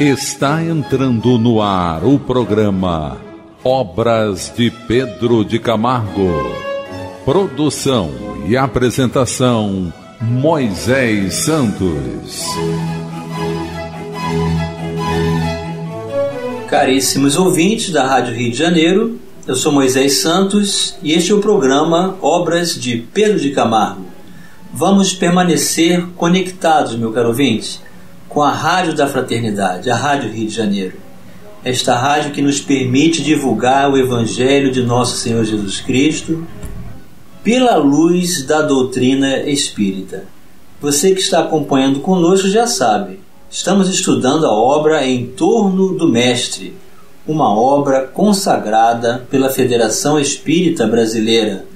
Está entrando no ar o programa Obras de Pedro de Camargo. Produção e apresentação Moisés Santos. Caríssimos ouvintes da Rádio Rio de Janeiro, eu sou Moisés Santos e este é o programa Obras de Pedro de Camargo. Vamos permanecer conectados, meu caro ouvinte, com a Rádio da Fraternidade, a Rádio Rio de Janeiro. Esta rádio que nos permite divulgar o Evangelho de nosso Senhor Jesus Cristo pela luz da doutrina espírita. Você que está acompanhando conosco já sabe, estamos estudando a obra Em Torno do Mestre, uma obra consagrada pela Federação Espírita Brasileira.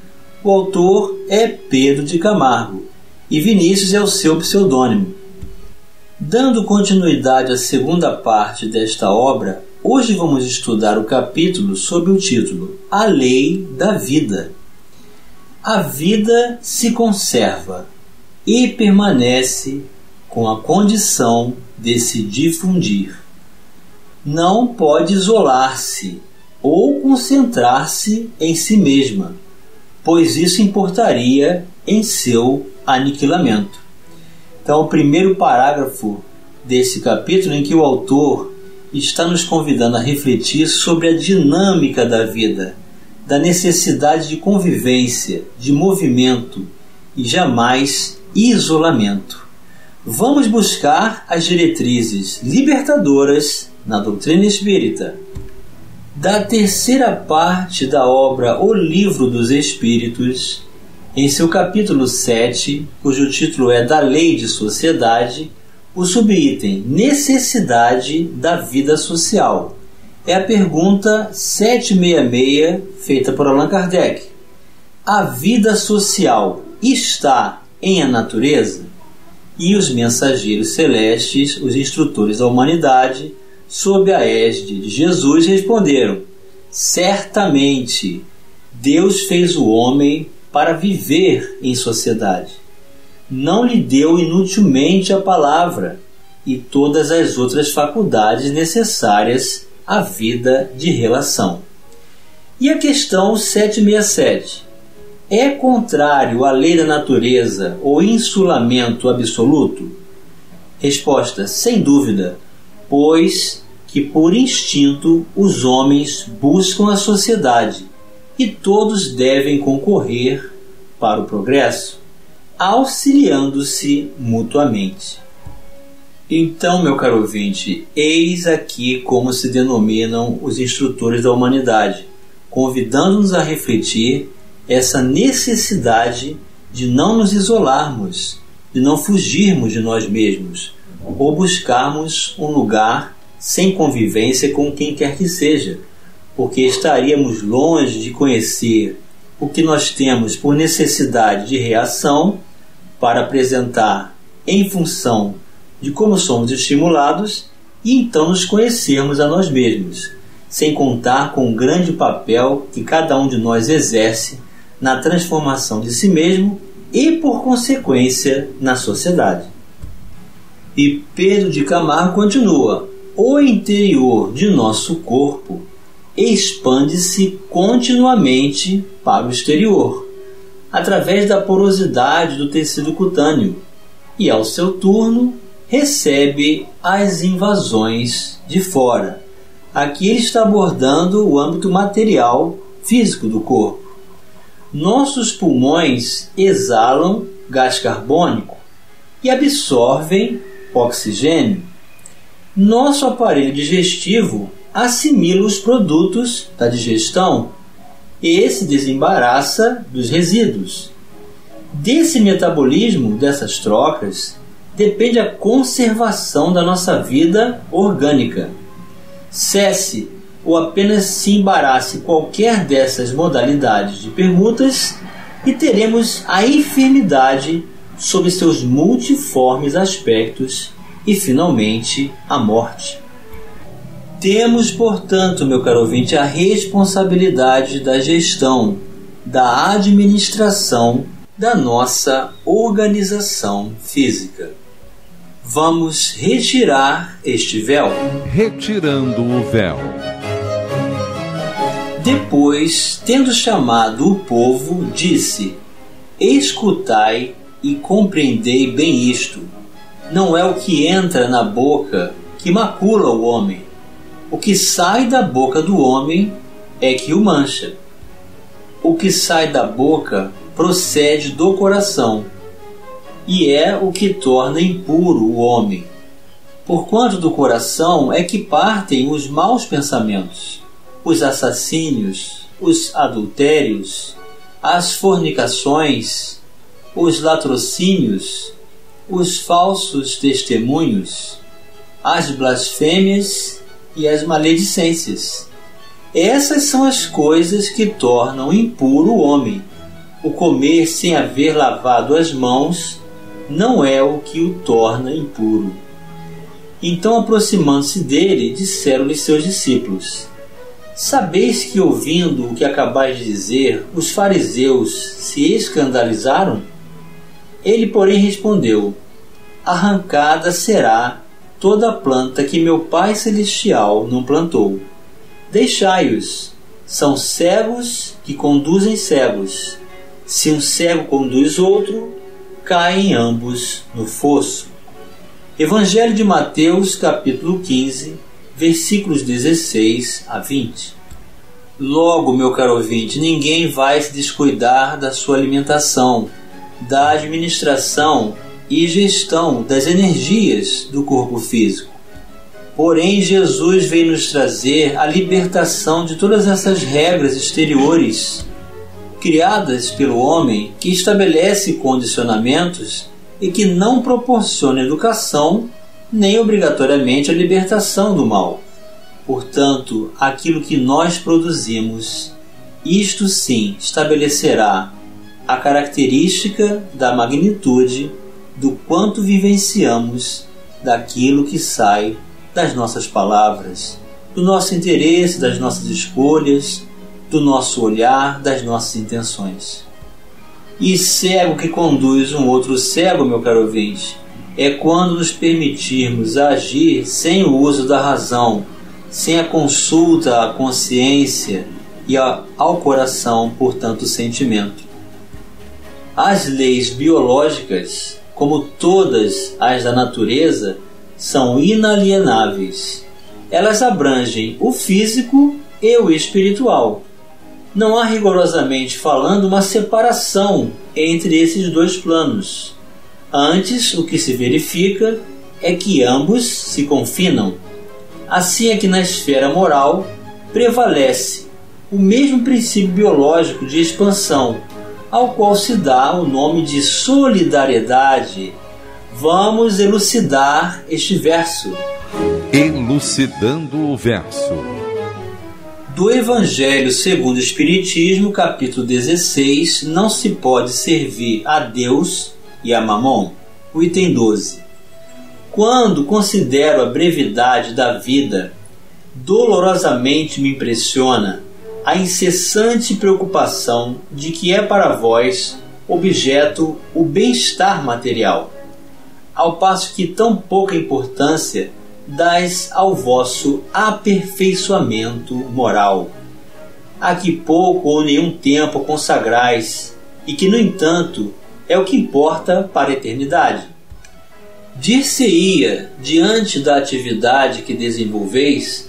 O autor é Pedro de Camargo e Vinícius é o seu pseudônimo. Dando continuidade à segunda parte desta obra, hoje vamos estudar o capítulo sob o título A Lei da Vida. A vida se conserva e permanece com a condição de se difundir. Não pode isolar-se ou concentrar-se em si mesma, pois isso importaria em seu aniquilamento. Então, o primeiro parágrafo desse capítulo em que o autor está nos convidando a refletir sobre a dinâmica da vida, da necessidade de convivência, de movimento e jamais isolamento. Vamos buscar as diretrizes libertadoras na doutrina espírita. Da terceira parte da obra O Livro dos Espíritos, em seu capítulo 7, cujo título é Da Lei de Sociedade, o subitem Necessidade da Vida Social. É a pergunta 766 feita por Allan Kardec. A vida social está em a natureza? E os mensageiros celestes, os instrutores da humanidade, sob a égide de Jesus, responderam: Certamente, Deus fez o homem para viver em sociedade. Não lhe deu inutilmente a palavra e todas as outras faculdades necessárias à vida de relação. E a questão 767. É contrário à lei da natureza o insulamento absoluto? Resposta: sem dúvida, pois que por instinto os homens buscam a sociedade e todos devem concorrer para o progresso, auxiliando-se mutuamente. Então, meu caro ouvinte, eis aqui como se denominam os instrutores da humanidade, convidando-nos a refletir essa necessidade de não nos isolarmos, de não fugirmos de nós mesmos, ou buscarmos um lugar sem convivência com quem quer que seja, porque estaríamos longe de conhecer o que nós temos por necessidade de reação para apresentar em função de como somos estimulados e então nos conhecermos a nós mesmos, sem contar com o grande papel que cada um de nós exerce na transformação de si mesmo e, por consequência, na sociedade. E Pedro de Camargo continua: o interior de nosso corpo expande-se continuamente para o exterior, através da porosidade do tecido cutâneo, e ao seu turno recebe as invasões de fora. Aqui ele está abordando o âmbito material, físico do corpo. Nossos pulmões exalam gás carbônico e absorvem oxigênio. Nosso aparelho digestivo assimila os produtos da digestão e se desembaraça dos resíduos. Desse metabolismo, dessas trocas, depende a conservação da nossa vida orgânica. Cesse ou apenas se embarace qualquer dessas modalidades de permutas e teremos a enfermidade sob seus multiformes aspectos e, finalmente, a morte. Temos, portanto, meu caro ouvinte, a responsabilidade da gestão, da administração da nossa organização física. Vamos retirar este véu. Retirando o véu. Depois, tendo chamado o povo, disse: Escutai e compreendei bem isto. Não é o que entra na boca que macula o homem. O que sai da boca do homem é que o mancha. O que sai da boca procede do coração, e é o que torna impuro o homem. Porquanto do coração é que partem os maus pensamentos, os assassínios, os adultérios, as fornicações, os latrocínios, os falsos testemunhos, as blasfêmias e as maledicências. Essas são as coisas que tornam impuro o homem. O comer sem haver lavado as mãos não é o que o torna impuro. Então, aproximando-se dele, disseram-lhe seus discípulos: Sabeis que, ouvindo o que acabais de dizer, os fariseus se escandalizaram? Ele, porém, respondeu: Arrancada será toda planta que meu Pai Celestial não plantou. Deixai-os, são cegos que conduzem cegos. Se um cego conduz outro, caem ambos no fosso. Evangelho de Mateus, capítulo 15, versículos 16 a 20. Logo, meu caro ouvinte, ninguém vai se descuidar da sua alimentação, da administração e gestão das energias do corpo físico. Porém, Jesus veio nos trazer a libertação de todas essas regras exteriores criadas pelo homem que estabelece condicionamentos e que não proporciona educação nem obrigatoriamente a libertação do mal. Portanto, aquilo que nós produzimos, isto sim estabelecerá a característica da magnitude do quanto vivenciamos daquilo que sai das nossas palavras, do nosso interesse, das nossas escolhas, do nosso olhar, das nossas intenções. E cego que conduz um outro cego, meu caro ouvinte, é quando nos permitirmos agir sem o uso da razão, sem a consulta à consciência e ao coração, portanto, o sentimento. As leis biológicas, como todas as da natureza, são inalienáveis. Elas abrangem o físico e o espiritual não há rigorosamente falando uma separação entre esses dois planos. Antes, o que se verifica é que ambos se confinam. Assim é que na esfera moral prevalece o mesmo princípio biológico de expansão, ao qual se dá o nome de solidariedade. Vamos elucidar este verso. Elucidando o verso do Evangelho segundo o Espiritismo, capítulo 16, não se pode servir a Deus e a Mamon. O item 12. Quando considero a brevidade da vida, dolorosamente me impressiona a incessante preocupação de que é para vós objeto o bem-estar material, ao passo que tão pouca importância dais ao vosso aperfeiçoamento moral, a que pouco ou nenhum tempo consagrais, e que, no entanto, é o que importa para a eternidade. Dir-se-ia, diante da atividade que desenvolveis,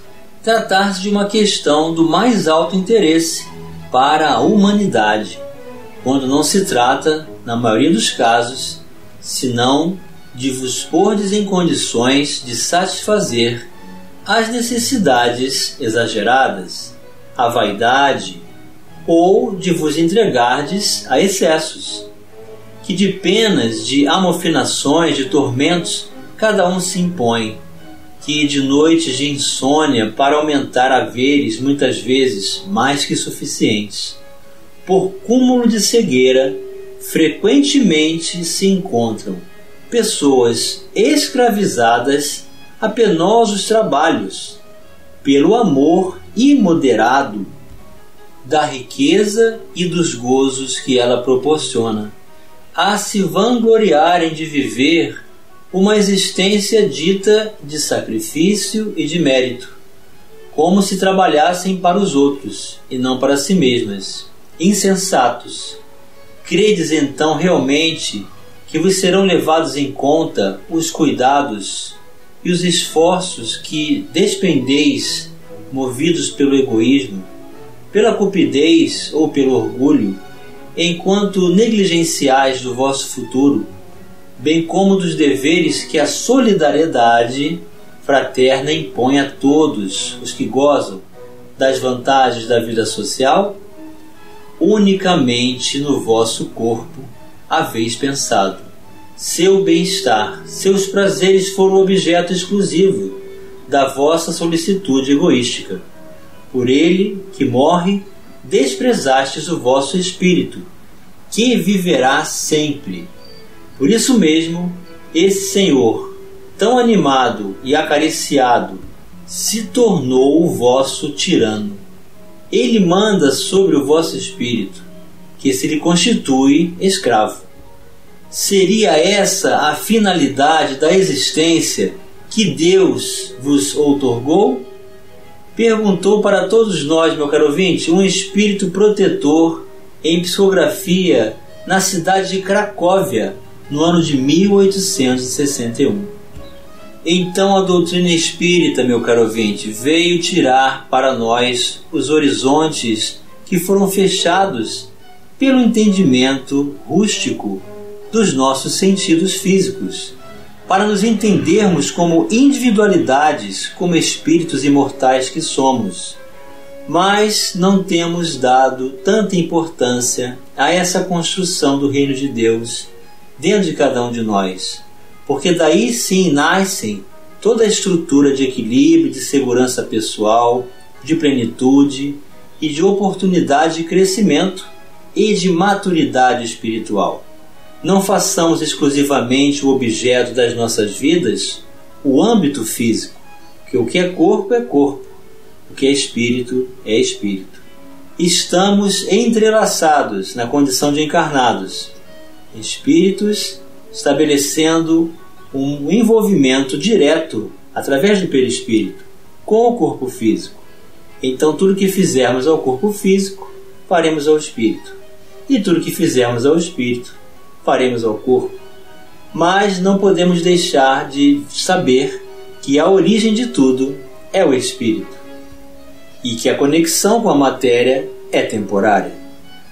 tratar-se de uma questão do mais alto interesse para a humanidade, quando não se trata, na maioria dos casos, senão de vos pordes em condições de satisfazer as necessidades exageradas, a vaidade, ou de vos entregardes a excessos, que de penas, de amofinações, de tormentos, cada um se impõe, que de noites de insônia para aumentar haveres muitas vezes mais que suficientes, por cúmulo de cegueira, frequentemente se encontram pessoas escravizadas a penosos trabalhos, pelo amor imoderado da riqueza e dos gozos que ela proporciona, a se vangloriarem de viver uma existência dita de sacrifício e de mérito, como se trabalhassem para os outros e não para si mesmas. Insensatos! Credes então realmente que vos serão levados em conta os cuidados e os esforços que despendeis movidos pelo egoísmo, pela cupidez ou pelo orgulho, enquanto negligenciais do vosso futuro, bem como dos deveres que a solidariedade fraterna impõe a todos os que gozam das vantagens da vida social, unicamente no vosso corpo haveis pensado. Seu bem-estar, seus prazeres foram objeto exclusivo da vossa solicitude egoística. Por ele, que morre, desprezastes o vosso espírito, que viverá sempre. Por isso mesmo, esse Senhor, tão animado e acariciado, se tornou o vosso tirano. Ele manda sobre o vosso espírito, que se lhe constitui escravo. Seria essa a finalidade da existência que Deus vos outorgou? Perguntou para todos nós, meu caro ouvinte, um espírito protetor em psicografia na cidade de Cracóvia, no ano de 1861. Então a doutrina espírita, meu caro ouvinte, veio tirar para nós os horizontes que foram fechados pelo entendimento rústico dos nossos sentidos físicos, para nos entendermos como individualidades, como espíritos imortais que somos. Mas não temos dado tanta importância a essa construção do reino de Deus dentro de cada um de nós, porque daí sim nascem toda a estrutura de equilíbrio, de segurança pessoal, de plenitude e de oportunidade de crescimento e de maturidade espiritual. Não façamos exclusivamente o objeto das nossas vidas o âmbito físico, que o que é corpo é corpo, o que é espírito é espírito. Estamos entrelaçados na condição de encarnados, espíritos estabelecendo um envolvimento direto através do perispírito com o corpo físico. Então, tudo que fizermos ao corpo físico, faremos ao espírito, e tudo que fizermos ao espírito, faremos ao corpo. Mas não podemos deixar de saber que a origem de tudo é o espírito e que a conexão com a matéria é temporária.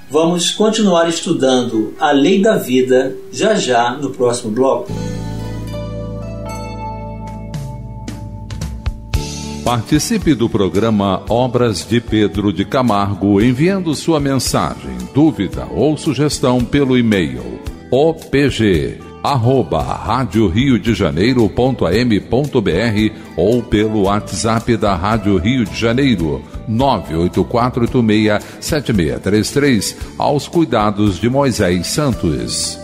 Vamos continuar estudando a lei da vida já já no próximo bloco. Participe do programa Obras de Pedro de Camargo enviando sua mensagem, dúvida ou sugestão pelo e-mail opg arroba rádio Rio de Janeiro.am.br ou pelo WhatsApp da Rádio Rio de Janeiro 984867633 aos cuidados de Moisés Santos.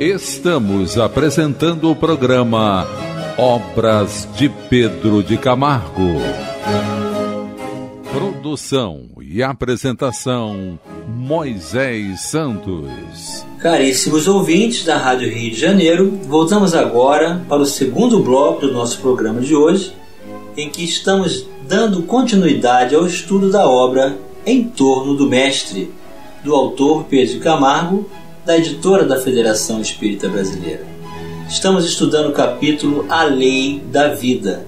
Estamos apresentando o programa Obras de Pedro de Camargo. Produção e apresentação Moisés Santos. Caríssimos ouvintes da Rádio Rio de Janeiro, voltamos agora para o segundo bloco do nosso programa de hoje, em que estamos dando continuidade ao estudo da obra Em torno do Mestre, do autor Pedro Camargo, da editora da Federação Espírita Brasileira. Estamos estudando o capítulo A Lei da Vida.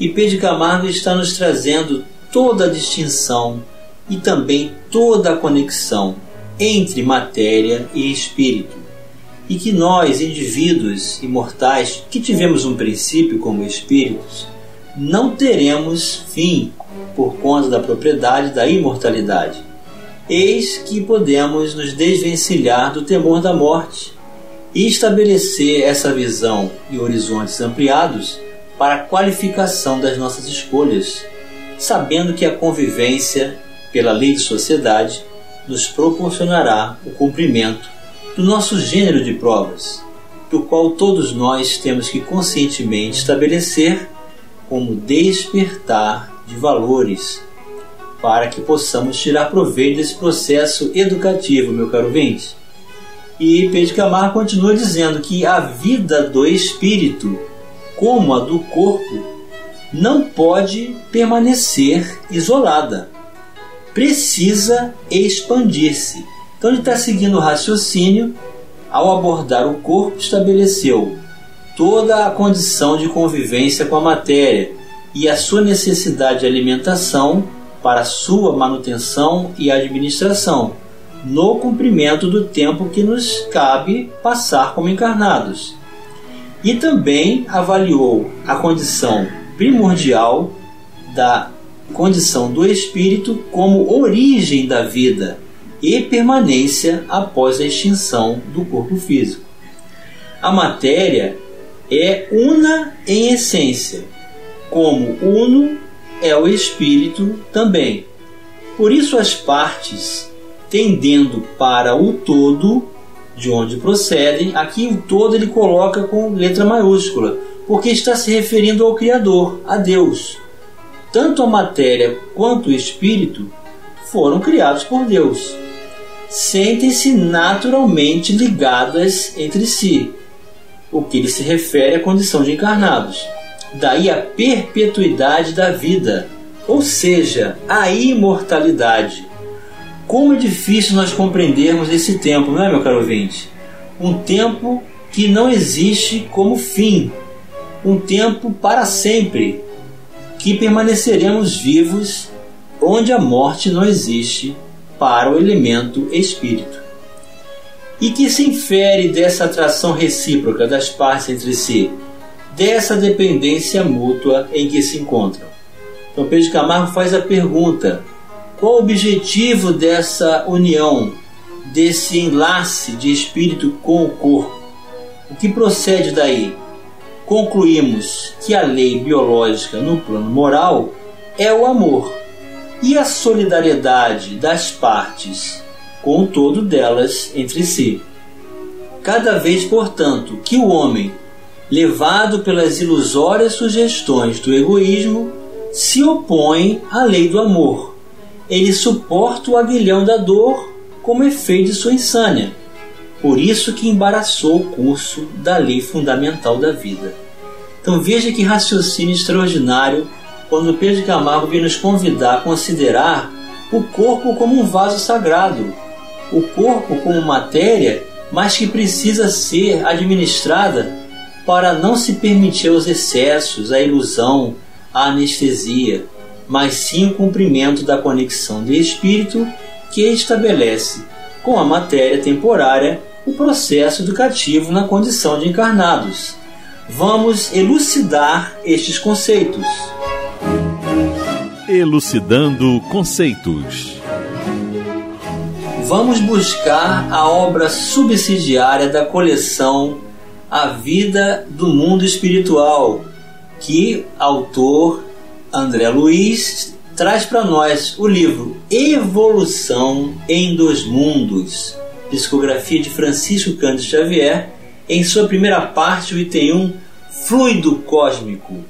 E Pedro Camargo está nos trazendo toda a distinção e também toda a conexão entre matéria e espírito. E que nós, indivíduos imortais, que tivemos um princípio como espíritos, não teremos fim por conta da propriedade da imortalidade. Eis que podemos nos desvencilhar do temor da morte e estabelecer essa visão e horizontes ampliados para a qualificação das nossas escolhas, sabendo que a convivência, pela lei de sociedade, nos proporcionará o cumprimento do nosso gênero de provas, do qual todos nós temos que conscientemente estabelecer como despertar de valores, para que possamos tirar proveito desse processo educativo, meu caro ouvinte. E Pedro Camargo continua dizendo que a vida do espírito, como a do corpo, não pode permanecer isolada. Precisa expandir-se. Então ele está seguindo o raciocínio. Ao abordar o corpo, estabeleceu toda a condição de convivência com a matéria e a sua necessidade de alimentação para sua manutenção e administração no cumprimento do tempo que nos cabe passar como encarnados. E também avaliou a condição primordial da condição do espírito como origem da vida e permanência após a extinção do corpo físico. A matéria é una em essência, como uno é o espírito também. Por isso as partes tendendo para o todo, de onde procedem, aqui o todo ele coloca com letra maiúscula, porque está se referindo ao Criador, a Deus. Tanto a matéria quanto o espírito foram criados por Deus. Sentem-se naturalmente ligadas entre si, o que ele se refere à condição de encarnados. Daí a perpetuidade da vida, ou seja, a imortalidade como é difícil nós compreendermos esse tempo, não é, meu caro ouvinte? Um tempo que não existe como fim, um tempo para sempre, que permaneceremos vivos onde a morte não existe para o elemento espírito. E que se infere dessa atração recíproca das partes entre si, dessa dependência mútua em que se encontram. Então Pedro Camargo faz a pergunta: qual o objetivo dessa união, desse enlace de espírito com o corpo? O que procede daí? Concluímos que a lei biológica no plano moral é o amor e a solidariedade das partes com o todo delas entre si. Cada vez, portanto, que o homem, levado pelas ilusórias sugestões do egoísmo, se opõe à lei do amor ele suporta o aguilhão da dor como efeito de sua insânia. Por isso que embaraçou o curso da lei fundamental da vida. Então veja que raciocínio extraordinário quando Pedro Camargo vem nos convidar a considerar o corpo como um vaso sagrado, o corpo como matéria, mas que precisa ser administrada para não se permitir os excessos, a ilusão, a anestesia mas sim o cumprimento da conexão de espírito que estabelece com a matéria temporária o processo educativo na condição de encarnados. Vamos elucidar estes conceitos. Elucidando conceitos. Vamos buscar a obra subsidiária da coleção A Vida do Mundo Espiritual, que autor André Luiz traz para nós o livro Evolução em Dois Mundos, discografia de Francisco Cândido Xavier, em sua primeira parte, o item 1, Fluido Cósmico.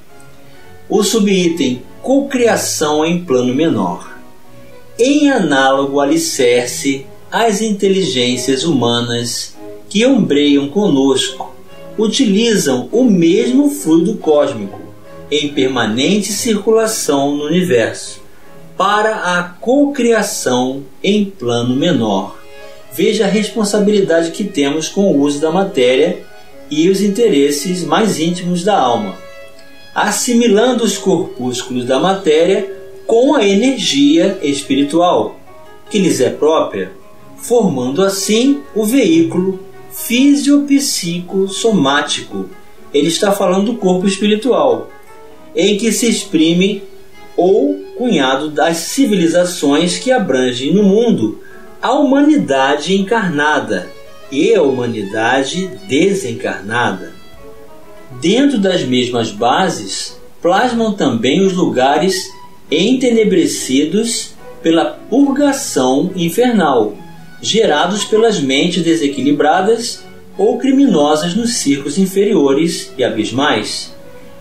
O subitem Cocriação em Plano Menor. Em análogo alicerce às inteligências humanas que ombreiam conosco, utilizam o mesmo fluido cósmico em permanente circulação no universo, para a cocriação em plano menor. Veja a responsabilidade que temos com o uso da matéria e os interesses mais íntimos da alma, assimilando os corpúsculos da matéria com a energia espiritual, que lhes é própria, formando assim o veículo fisiopsico-somático. Ele está falando do corpo espiritual em que se exprime ou cunhado das civilizações que abrangem no mundo a humanidade encarnada e a humanidade desencarnada. Dentro das mesmas bases, plasmam também os lugares entenebrecidos pela purgação infernal, gerados pelas mentes desequilibradas ou criminosas nos circos inferiores e abismais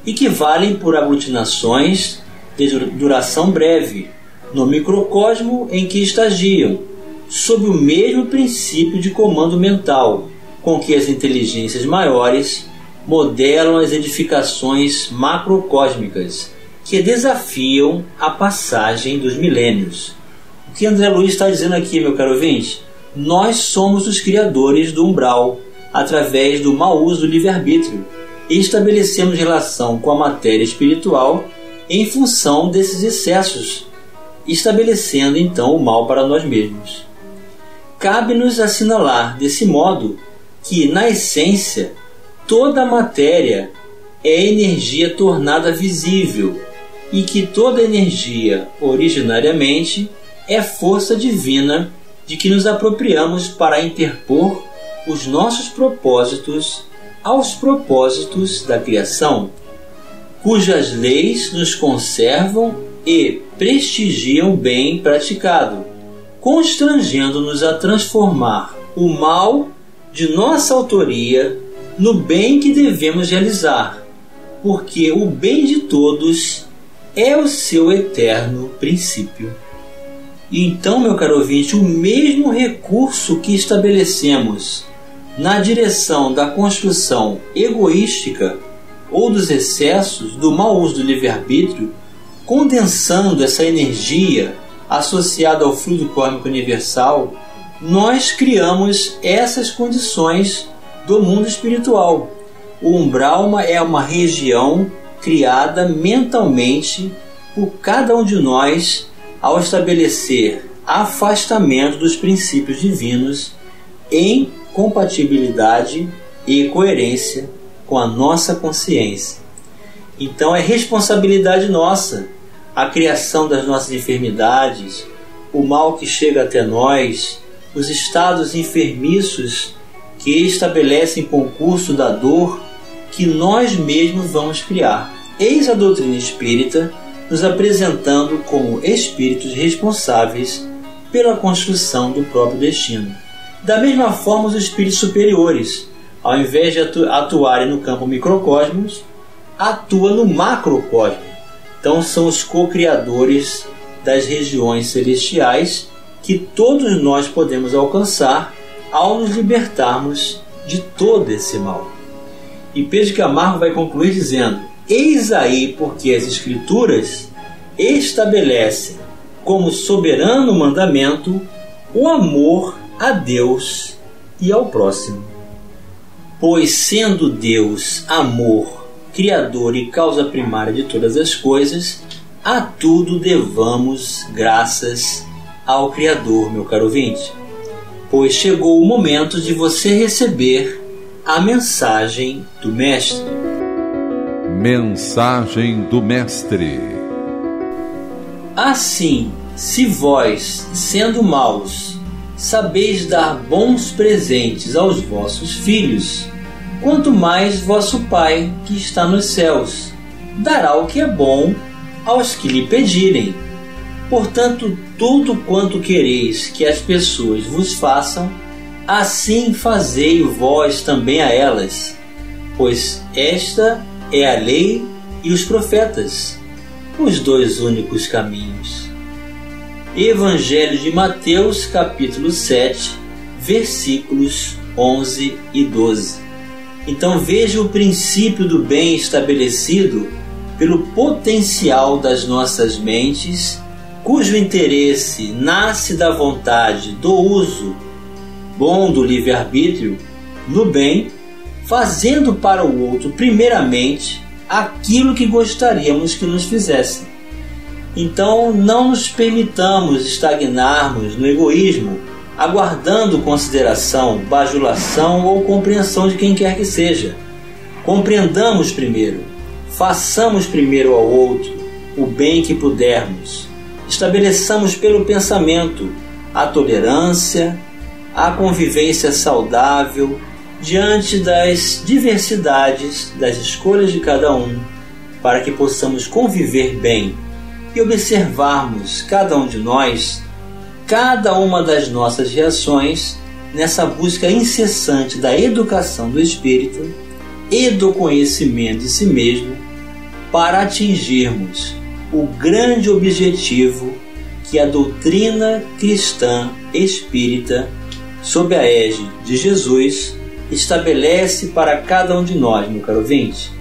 e que valem por aglutinações de duração breve no microcosmo em que estagiam, sob o mesmo princípio de comando mental com que as inteligências maiores modelam as edificações macrocósmicas que desafiam a passagem dos milênios. O que André Luiz está dizendo aqui, meu caro ouvinte? Nós somos os criadores do umbral através do mau uso do livre-arbítrio e estabelecemos relação com a matéria espiritual em função desses excessos, estabelecendo então o mal para nós mesmos. Cabe-nos assinalar desse modo que, na essência, toda a matéria é energia tornada visível e que toda energia, originariamente, é força divina de que nos apropriamos para interpor os nossos propósitos aos propósitos da criação, cujas leis nos conservam e prestigiam o bem praticado, constrangendo-nos a transformar o mal de nossa autoria no bem que devemos realizar, porque o bem de todos é o seu eterno princípio. Então, meu caro ouvinte, o mesmo recurso que estabelecemos na direção da construção egoística ou dos excessos do mau uso do livre-arbítrio, condensando essa energia associada ao fluido cósmico universal, nós criamos essas condições do mundo espiritual. O umbral é uma região criada mentalmente por cada um de nós ao estabelecer afastamento dos princípios divinos em compatibilidade e coerência com a nossa consciência. Então é responsabilidade nossa a criação das nossas enfermidades, o mal que chega até nós, os estados enfermiços que estabelecem concurso da dor que nós mesmos vamos criar. Eis a doutrina espírita nos apresentando como espíritos responsáveis pela construção do próprio destino. Da mesma forma, os espíritos superiores, ao invés de atu atuarem no campo microcosmos, atuam no macrocosmo. Então, são os co-criadores das regiões celestiais que todos nós podemos alcançar ao nos libertarmos de todo esse mal. E Pedro Camargo vai concluir dizendo: Eis aí porque as Escrituras estabelecem como soberano mandamento o amor a Deus e ao próximo. Pois, sendo Deus amor, Criador e causa primária de todas as coisas, a tudo devamos graças ao Criador, meu caro ouvinte. Pois chegou o momento de você receber a mensagem do Mestre. Mensagem do Mestre. Assim, se vós, sendo maus, sabeis dar bons presentes aos vossos filhos, quanto mais vosso Pai que está nos céus dará o que é bom aos que lhe pedirem. Portanto, tudo quanto quereis que as pessoas vos façam, assim fazei vós também a elas, pois esta é a lei e os profetas, os dois únicos caminhos. Evangelho de Mateus, capítulo 7, versículos 11 e 12. Então veja o princípio do bem estabelecido pelo potencial das nossas mentes, cujo interesse nasce da vontade do uso bom do livre-arbítrio no bem fazendo para o outro, primeiramente, aquilo que gostaríamos que nos fizessem. Então, não nos permitamos estagnarmos no egoísmo, aguardando consideração, bajulação ou compreensão de quem quer que seja. Compreendamos primeiro, façamos primeiro ao outro o bem que pudermos. Estabeleçamos pelo pensamento a tolerância, a convivência saudável, diante das diversidades das escolhas de cada um, para que possamos conviver bem e observarmos cada um de nós, cada uma das nossas reações nessa busca incessante da educação do espírito e do conhecimento de si mesmo para atingirmos o grande objetivo que a doutrina cristã espírita, sob a égide de Jesus, estabelece para cada um de nós, meu caro ouvinte,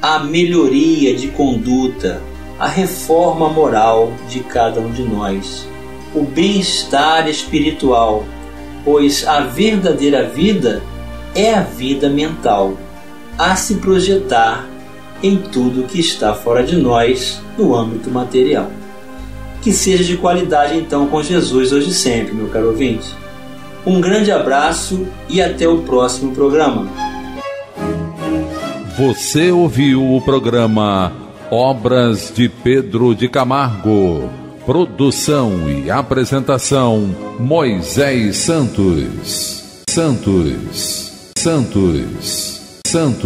a melhoria de conduta, a reforma moral de cada um de nós, o bem-estar espiritual, pois a verdadeira vida é a vida mental, a se projetar em tudo que está fora de nós no âmbito material. Que seja de qualidade então com Jesus hoje e sempre, meu caro ouvinte. Um grande abraço e até o próximo programa. Você ouviu o programa Obras de Pedro de Camargo. Produção e apresentação Moisés Santos. Santos. Santos. Santos.